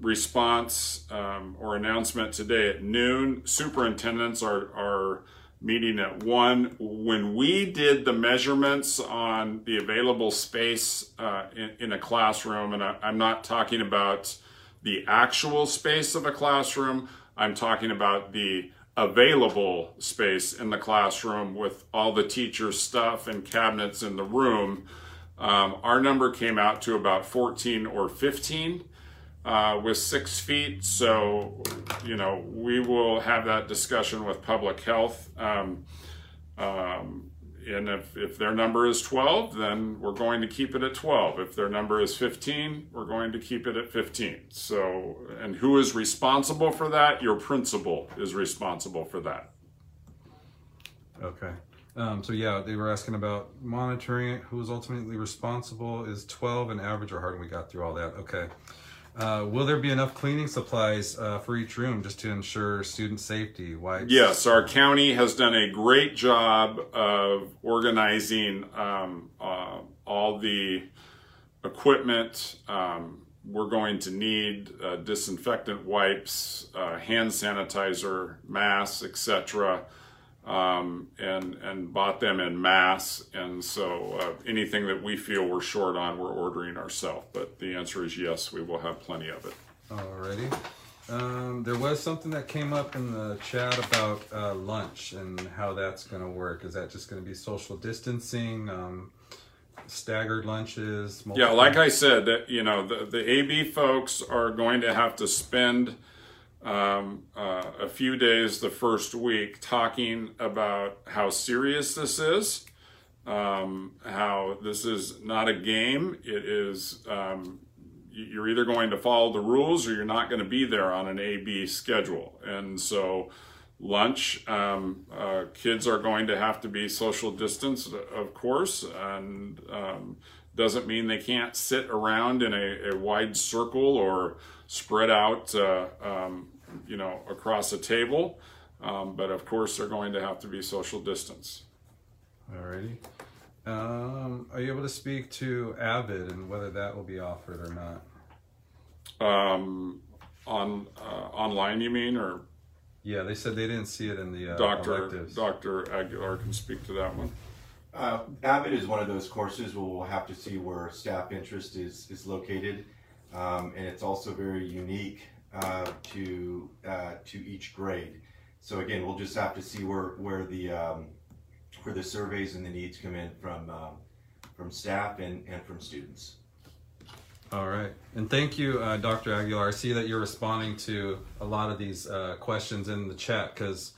response um, or announcement today at noon. Superintendents are, are meeting at one. When we did the measurements on the available space uh, in, in, a classroom, and I, I'm not talking about the actual space of a classroom, I'm talking about the available space in the classroom with all the teacher's stuff and cabinets in the room. Um, our number came out to about 14 or 15 uh, with six feet. So, you know, we will have that discussion with public health. Um, um, and if, if their number is 12, then we're going to keep it at 12. If their number is 15, we're going to keep it at 15. So, and who is responsible for that? Your principal is responsible for that. Okay. Um, so yeah, they were asking about monitoring it. Who is ultimately responsible? Is 12 an average or hard? and We got through all that. Okay. Uh, will there be enough cleaning supplies uh, for each room just to ensure student safety? Wipes? Yes, our county has done a great job of organizing um, uh, all the equipment. Um, we're going to need uh, disinfectant wipes, uh, hand sanitizer, masks, etc um, and and bought them in mass. And so uh, anything that we feel we're short on, we're ordering ourselves. But the answer is yes, we will have plenty of it. Alrighty. Um, there was something that came up in the chat about uh, lunch and how that's going to work. Is that just going to be social distancing, um, staggered lunches? Yeah, like I said, that you know the the AB folks are going to have to spend um, uh, a few days the first week talking about how serious this is, um, how this is not a game. It is, um, you're either going to follow the rules or you're not going to be there on an AB schedule. And so, lunch, um, uh, kids are going to have to be social distance, of course, and um, doesn't mean they can't sit around in a, a wide circle or spread out, uh, um, you know, across a table. Um, but of course, they're going to have to be social distance. Alrighty. Um, are you able to speak to Avid and whether that will be offered or not? Um, on uh, online, you mean, or? Yeah, they said they didn't see it in the uh, Doctor electives. Doctor Aguilar can speak to that one. Uh, Avid is one of those courses where we'll have to see where staff interest is is located. Um, and it's also very unique uh, to uh, to each grade. So again, we'll just have to see where where the um, where the surveys and the needs come in from um, from staff and, and from students. All right, and thank you, uh, Dr. Aguilar. I see that you're responding to a lot of these uh, questions in the chat because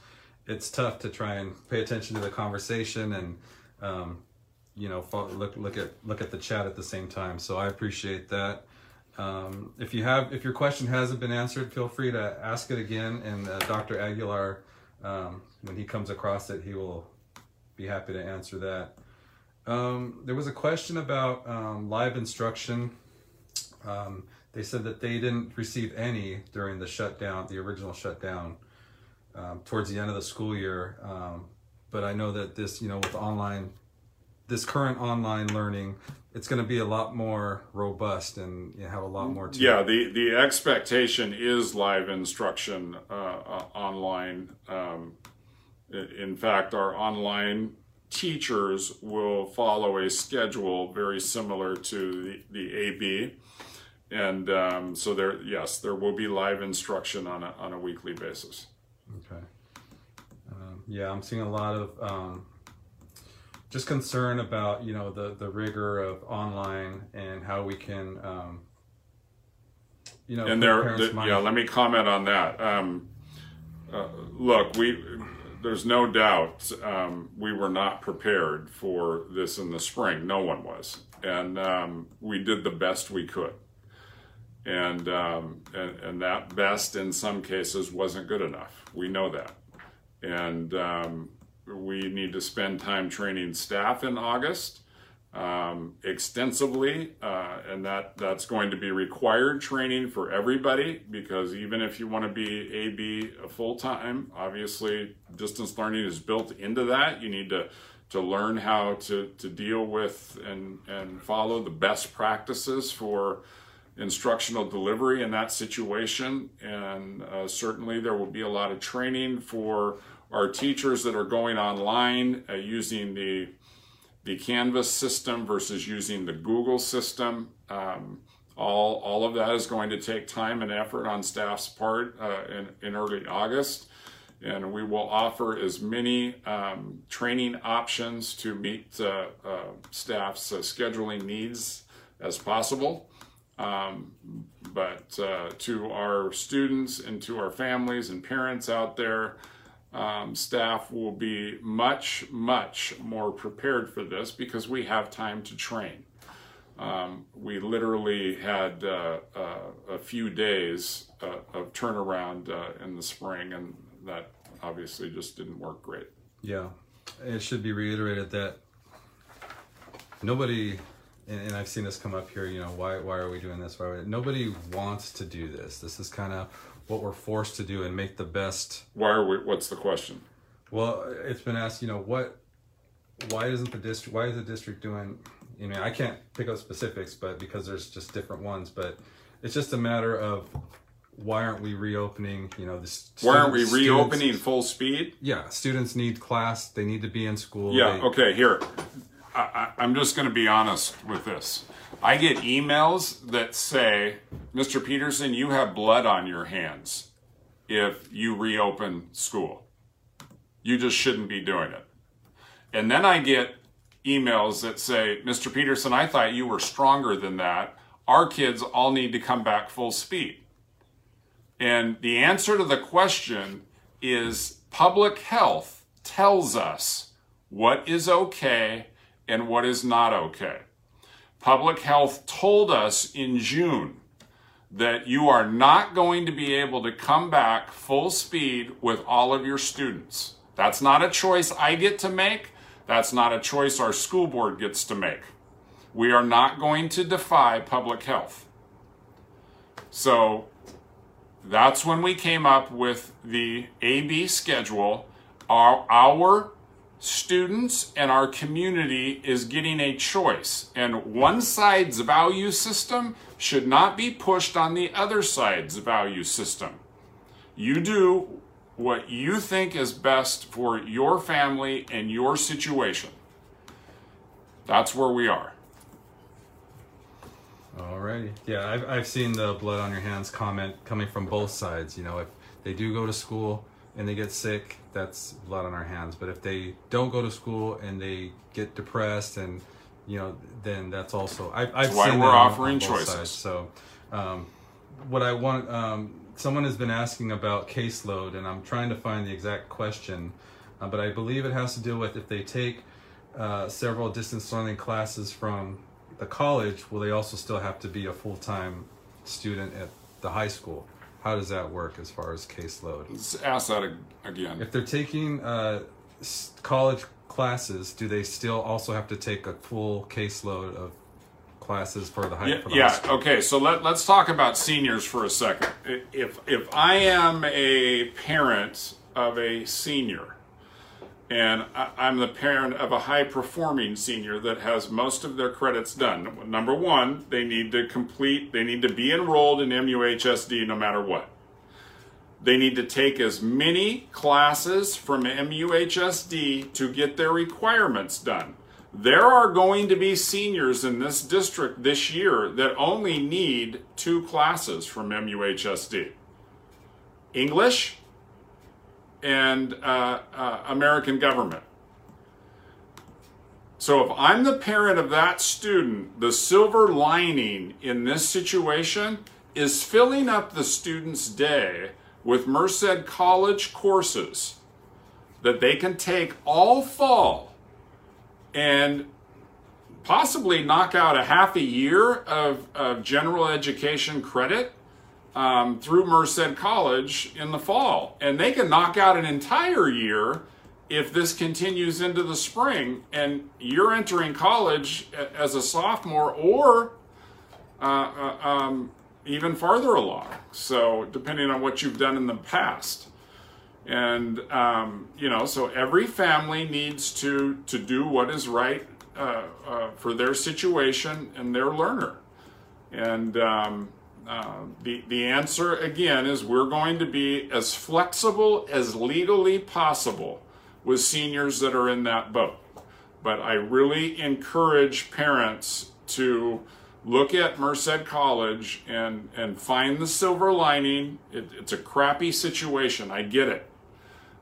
it's tough to try and pay attention to the conversation and um, you know look look at look at the chat at the same time. So I appreciate that. Um, if you have, if your question hasn't been answered, feel free to ask it again, and uh, Dr. Aguilar, um, when he comes across it, he will be happy to answer that. Um, there was a question about um, live instruction. Um, they said that they didn't receive any during the shutdown, the original shutdown, towards the end of the school year. But I know that this, you know, with online, this current online learning, it's going to be a lot more robust and you have a lot more. Yeah, the the expectation is live instruction uh, uh, online. Um, in fact, our online teachers will follow a schedule very similar to the, the AB. And um, so there, yes, there will be live instruction on a, on a weekly basis. Okay. Yeah, I'm seeing a lot of um, just concern about you know the the rigor of online and how we can um, you know and there the, yeah let me comment on that. Um, uh, look we there's no doubt um, we were not prepared for this in the spring. No one was. And um, we did the best we could. And, um, and and that best in some cases wasn't good enough. We know that and um, we need to spend time training staff in August um, extensively, uh, and that that's going to be required training for everybody because even if you want to be AB full time, obviously distance learning is built into that. You need to to learn how to to deal with and and follow the best practices for instructional delivery in that situation, and uh, certainly there will be a lot of training for our teachers that are going online uh, using the the Canvas system versus using the Google system. Um, all, all of that is going to take time and effort on staff's part uh, in, in early August. And we will offer as many um, training options to meet uh, uh, staff's uh, scheduling needs as possible. Um, but uh, to our students and to our families and parents out there, um, staff will be much, much more prepared for this because we have time to train. Um, we literally had uh, uh, a few days uh, of turnaround uh, in the spring, and that obviously just didn't work great. Yeah, it should be reiterated that nobody, and, I've seen this come up here. You know, why why are we doing this? Why nobody wants to do this? This is kind of what we're forced to do and make the best. Why are we? What's the question? Well, it's been asked. You know what? Why isn't the district? Why is the district doing? I mean, I can't pick up specifics, but because there's just different ones, but it's just a matter of why aren't we reopening? You know, the why aren't we reopening students, full speed? Yeah, students need class. They need to be in school. Yeah. They, okay. Here, I, I'm just going to be honest with this. I get emails that say, "Mr. Peterson, you have blood on your hands if you reopen school. You just shouldn't be doing it." And then I get emails that say, Mr. Peterson, I thought you were stronger than that. Our kids all need to come back full speed. And the answer to the question is public health tells us what is okay and what is not okay. Public health told us in June that you are not going to be able to come back full speed with all of your students. That's not a choice I get to make. That's not a choice our school board gets to make. We are not going to defy public health. So that's when we came up with the AB schedule. Our, our students and our community is getting a choice, and one side's value system should not be pushed on the other side's value system. You do what you think is best for your family and your situation. That's where we are. Alrighty. Yeah, I've, I've seen the blood on your hands comment coming from both sides. You know, if they do go to school and they get sick, that's blood on our hands. But if they don't go to school and they get depressed and, you know, then that's also. I, I've that's why we're offering choices. Sides. So, um, what I want, um, someone has been asking about caseload, and I'm trying to find the exact question, uh, but I believe it has to do with if they take uh, several distance learning classes from the college, will they also still have to be a full time student at the high school? How does that work as far as caseload? Let's ask that again. If they're taking uh, college classes, do they still also have to take a full caseload of classes for the high. Yeah, the yeah. okay. So let let's talk about seniors for a second. If if I am a parent of a senior, and I'm the parent of a high performing senior that has most of their credits done. Number one, they need to complete. They need to be enrolled in MUHSD no matter what. They need to take as many classes from MUHSD to get their requirements done. There are going to be seniors in this district this year that only need two classes from MUHSD English and uh, uh, American government. So if I'm the parent of that student, the silver lining in this situation is filling up the student's day with Merced College courses that they can take all fall and possibly knock out a half a year of, of general education credit um, through Merced College in the fall. And they can knock out an entire year if this continues into the spring and you're entering college as a sophomore or uh, uh, um, even farther along. So, depending on what you've done in the past and um, you know so every family needs to to do what is right uh, uh, for their situation and their learner and um, uh, the the answer again is we're going to be as flexible as legally possible with seniors that are in that boat but I really encourage parents to look at Merced College and and find the silver lining. It, it's a crappy situation. I get it.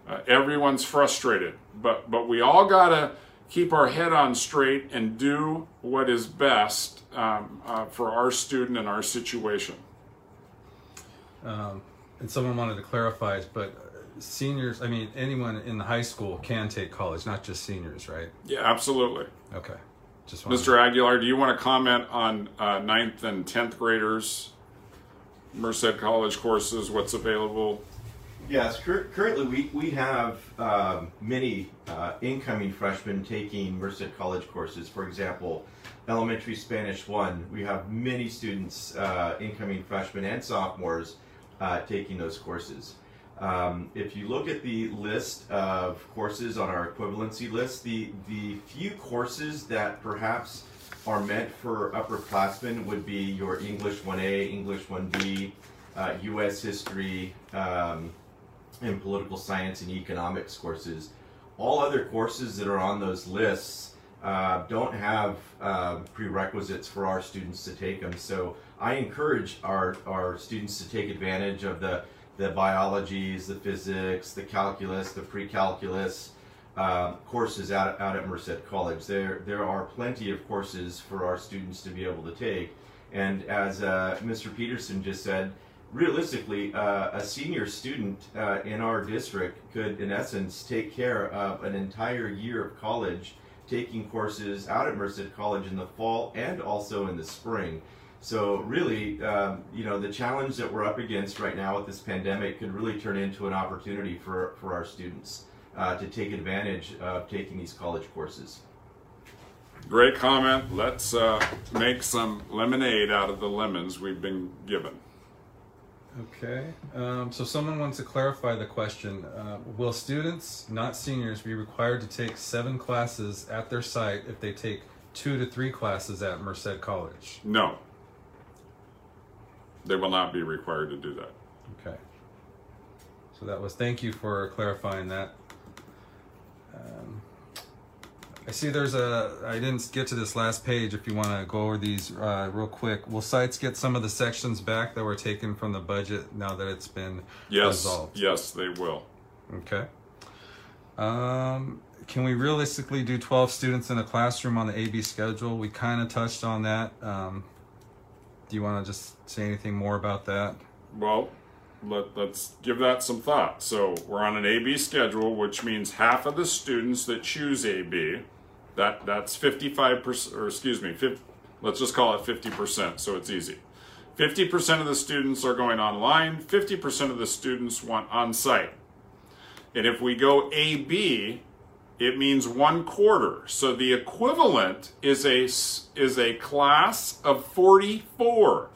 Uh, everyone's frustrated, but but we all gotta keep our head on straight and do what is best um, uh, for our student and our situation. Um, and someone wanted to clarify, but seniors, I mean, anyone in the high school can take college, not just seniors, right? Yeah, absolutely. Okay. Just Mr. Aguilar, do you want to comment on uh, ninth and 10th graders, Merced College courses, what's available? Yes, cur- currently we, we have um, many uh, incoming freshmen taking Merced College courses. For example, Elementary Spanish 1, we have many students, uh, incoming freshmen and sophomores, uh, taking those courses. Um, if you look at the list of courses on our equivalency list, the, the few courses that perhaps are meant for upperclassmen would be your English 1A, English 1B, uh, U.S. history, um, and political science and economics courses. All other courses that are on those lists uh, don't have uh, prerequisites for our students to take them. So I encourage our, our students to take advantage of the, the biologies, the physics, the calculus, the pre-calculus uh, courses out, out at Merced College. There, there are plenty of courses for our students to be able to take. And as uh, Mr. Peterson just said, realistically, uh, a senior student uh, in our district could, in essence, take care of an entire year of college, taking courses out at Merced College in the fall and also in the spring. So really, um, you know, the challenge that we're up against right now with this pandemic could really turn into an opportunity for, for our students uh, to take advantage of taking these college courses. Great comment. Let's uh, make some lemonade out of the lemons we've been given. Okay, um, so someone wants to clarify the question. Uh, will students, not seniors, be required to take seven classes at their site if they take two to three classes at Merced College? No. They will not be required to do that. Okay. So that was, thank you for clarifying that. Um, I see there's a, I didn't get to this last page if you want to go over these uh, real quick. Will sites get some of the sections back that were taken from the budget now that it's been yes, resolved? Yes, they will. Okay. Um, can we realistically do 12 students in a classroom on the AB schedule? We kind of touched on that. Um, do you want to just say anything more about that? Well, let, let's give that some thought. So we're on an AB schedule, which means half of the students that choose AB that that's 55%, or excuse me, 50, let's just call it 50%, so it's easy. 50% of the students are going online, 50% of the students want on-site. And if we go AB, it means one quarter. So the equivalent is a, is a class of 44.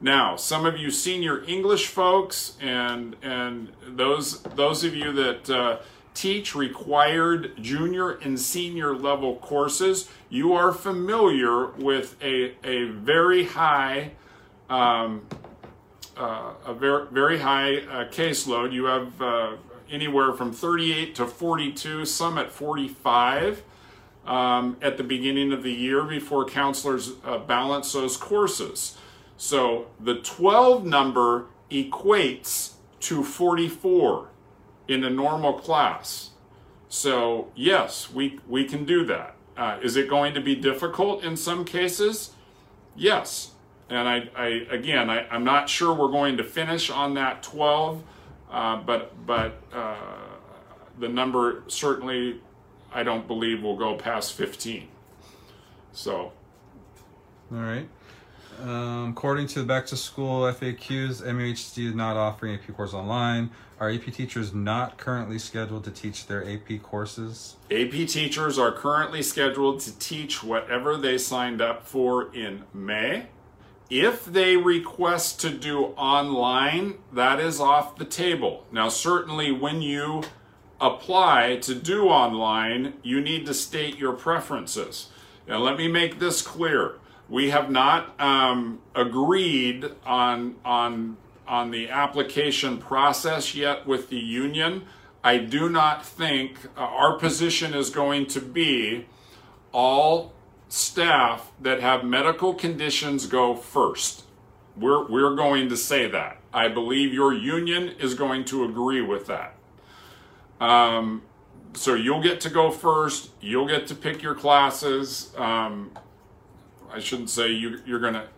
Now, some of you senior English folks and, and those, those of you that uh, teach required junior and senior level courses, you are familiar with a, a very high um, uh, a very, very high uh, caseload. You have uh, anywhere from 38 to 42, some at 45 um, at the beginning of the year before counselors uh, balance those courses. So the 12 number equates to 44 in a normal class. So yes, we, we can do that. Uh, is it going to be difficult in some cases? Yes. And I, I again, I, am not sure we're going to finish on that 12, uh, but, but uh, the number certainly, I don't believe will go past 15. So. All right. Um, according to the back to school FAQs, MUHC is not offering AP courses online. Are AP teachers not currently scheduled to teach their AP courses? AP teachers are currently scheduled to teach whatever they signed up for in May. If they request to do online, that is off the table. Now, certainly when you apply to do online, you need to state your preferences. Now, let me make this clear. We have not um, agreed on, on on the application process yet with the union. I do not think uh, our position is going to be all staff that have medical conditions go first. We're, we're going to say that. I believe your union is going to agree with that. Um, so you'll get to go first. You'll get to pick your classes. Um, I shouldn't say you, you're going to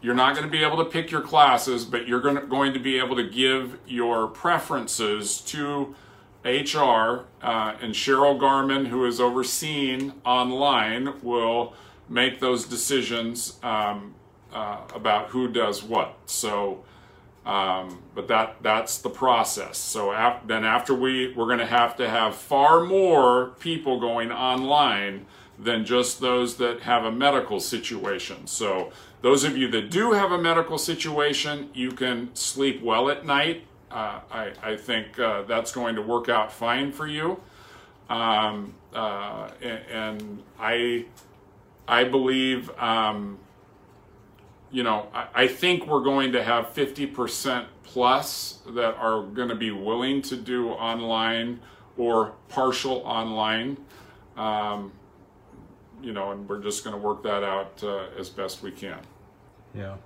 you're not going to be able to pick your classes, but you're going to, going to be able to give your preferences to HR, uh, and Cheryl Garman, who is overseen online, will make those decisions um, uh, about who does what. So, um, but that that's the process. So af- then after we we're going to have to have far more people going online than just those that have a medical situation. So those of you that do have a medical situation, you can sleep well at night. Uh, I, I, think uh, that's going to work out fine for you. Um, uh, and, and, I, I believe, um, you know, I, I, think we're going to have 50% plus that are going to be willing to do online or partial online. Um, you know, and we're just going to work that out uh, as best we can. Yeah.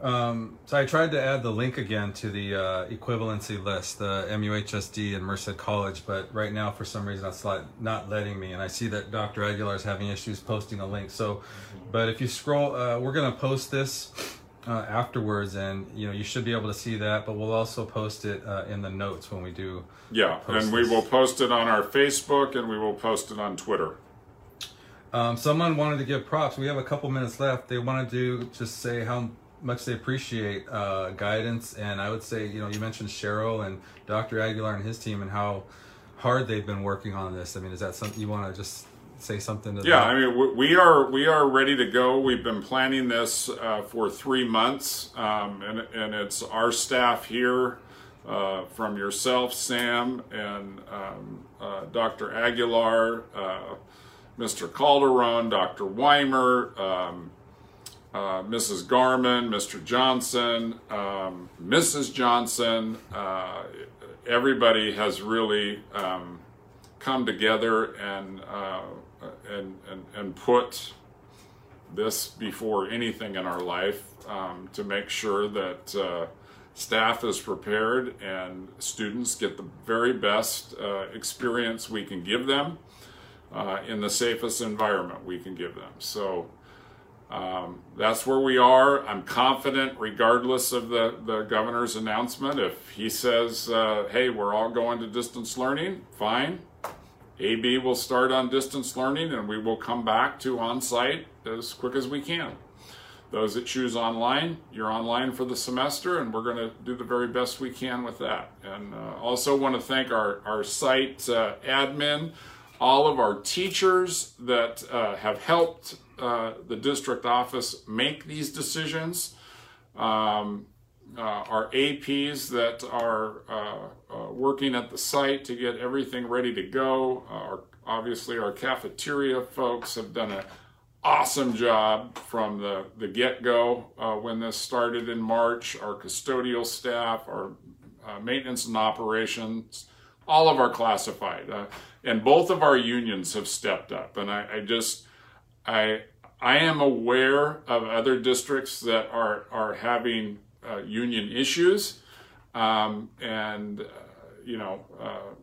Um, so I tried to add the link again to the uh, equivalency list, the MUHSD and Merced College, but right now for some reason it's not letting me. And I see that Dr. Aguilar is having issues posting a link. So, but if you scroll, uh, we're going to post this uh, afterwards, and you know you should be able to see that. But we'll also post it uh, in the notes when we do. Yeah, and we will post it on our Facebook, and we will post it on Twitter. Um, someone wanted to give props. We have a couple minutes left. They wanted to just say how much they appreciate uh, guidance. And I would say, you know, you mentioned Cheryl and Dr. Aguilar and his team and how hard they've been working on this. I mean, is that something you want to just say something to them? yeah that? i mean we are we are ready to go we've been planning this uh, for three months um, and, and it's our staff here uh, from yourself sam and um, uh, dr aguilar uh, mr calderon dr weimer um, uh, Mrs. Garman, Mr. Johnson, um, Mrs. Johnson, uh, everybody has really um, come together and, uh, and, and, and put this before anything in our life um, to make sure that uh, staff is prepared and students get the very best uh, experience we can give them uh, in the safest environment we can give them. So um, that's where we are. I'm confident, regardless of the, the governor's announcement. If he says, uh, hey, we're all going to distance learning, fine. AB will start on distance learning and we will come back to on site as quick as we can. Those that choose online, you're online for the semester, and we're going to do the very best we can with that. And uh, also want to thank our, our site uh, admin, all of our teachers that uh, have helped uh, the district office make these decisions. Um, uh, our APs that are uh, uh, working at the site to get everything ready to go. Our, obviously, our cafeteria folks have done an awesome job from the, the get-go uh, when this started in March. Our custodial staff, our maintenance and operations, all of our classified. and both of our unions have stepped up. And I, I just I I am aware of other districts that are are having uh, union issues, um, and uh, you know. Uh,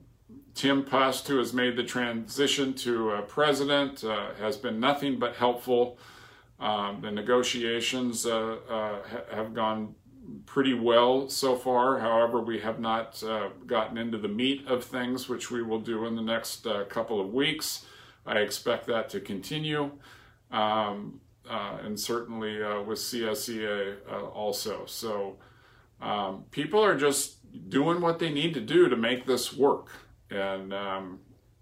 Tim Pust, who has made the transition to president, uh, has been nothing but helpful. Um, the negotiations uh, uh, have gone pretty well so far. However, we have not gotten into the meat of things, which we will do in the next couple of weeks. I expect that to continue, um, uh, and certainly uh, with CSEA uh, also. So um, people are just doing what they need to do to make this work, and um,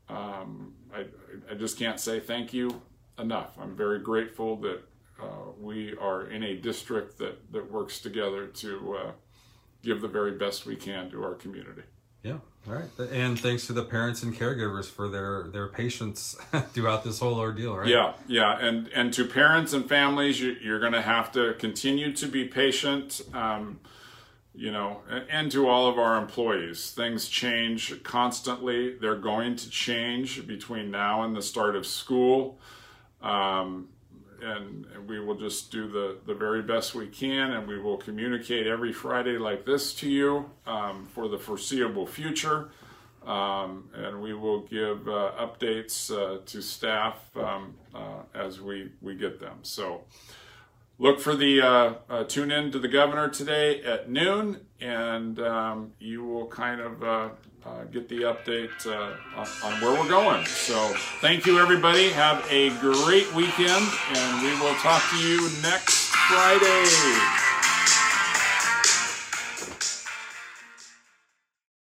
um I, I, just can't say thank you enough. I'm very grateful that uh, we are in a district that that works together to uh, give the very best we can to our community. Yeah. All right. And thanks to the parents and caregivers for their their patience throughout this whole ordeal, right? Yeah, yeah. And and to parents and families, you, are going to have to continue to be patient. Um, you know, and to all of our employees, things change constantly. They're going to change between now and the start of school. Um, and, and, we will just do the, the very best we can and we will communicate every Friday like this to you um, for the foreseeable future. Um, and we will give uh, updates uh, to staff um, uh, as we, we get them. So look for the uh, uh, tune in to the governor today at noon and um, you will kind of uh, uh, get the update uh, on, on, where we're going. So thank you, everybody. Have a great weekend, and we will talk to you next Friday.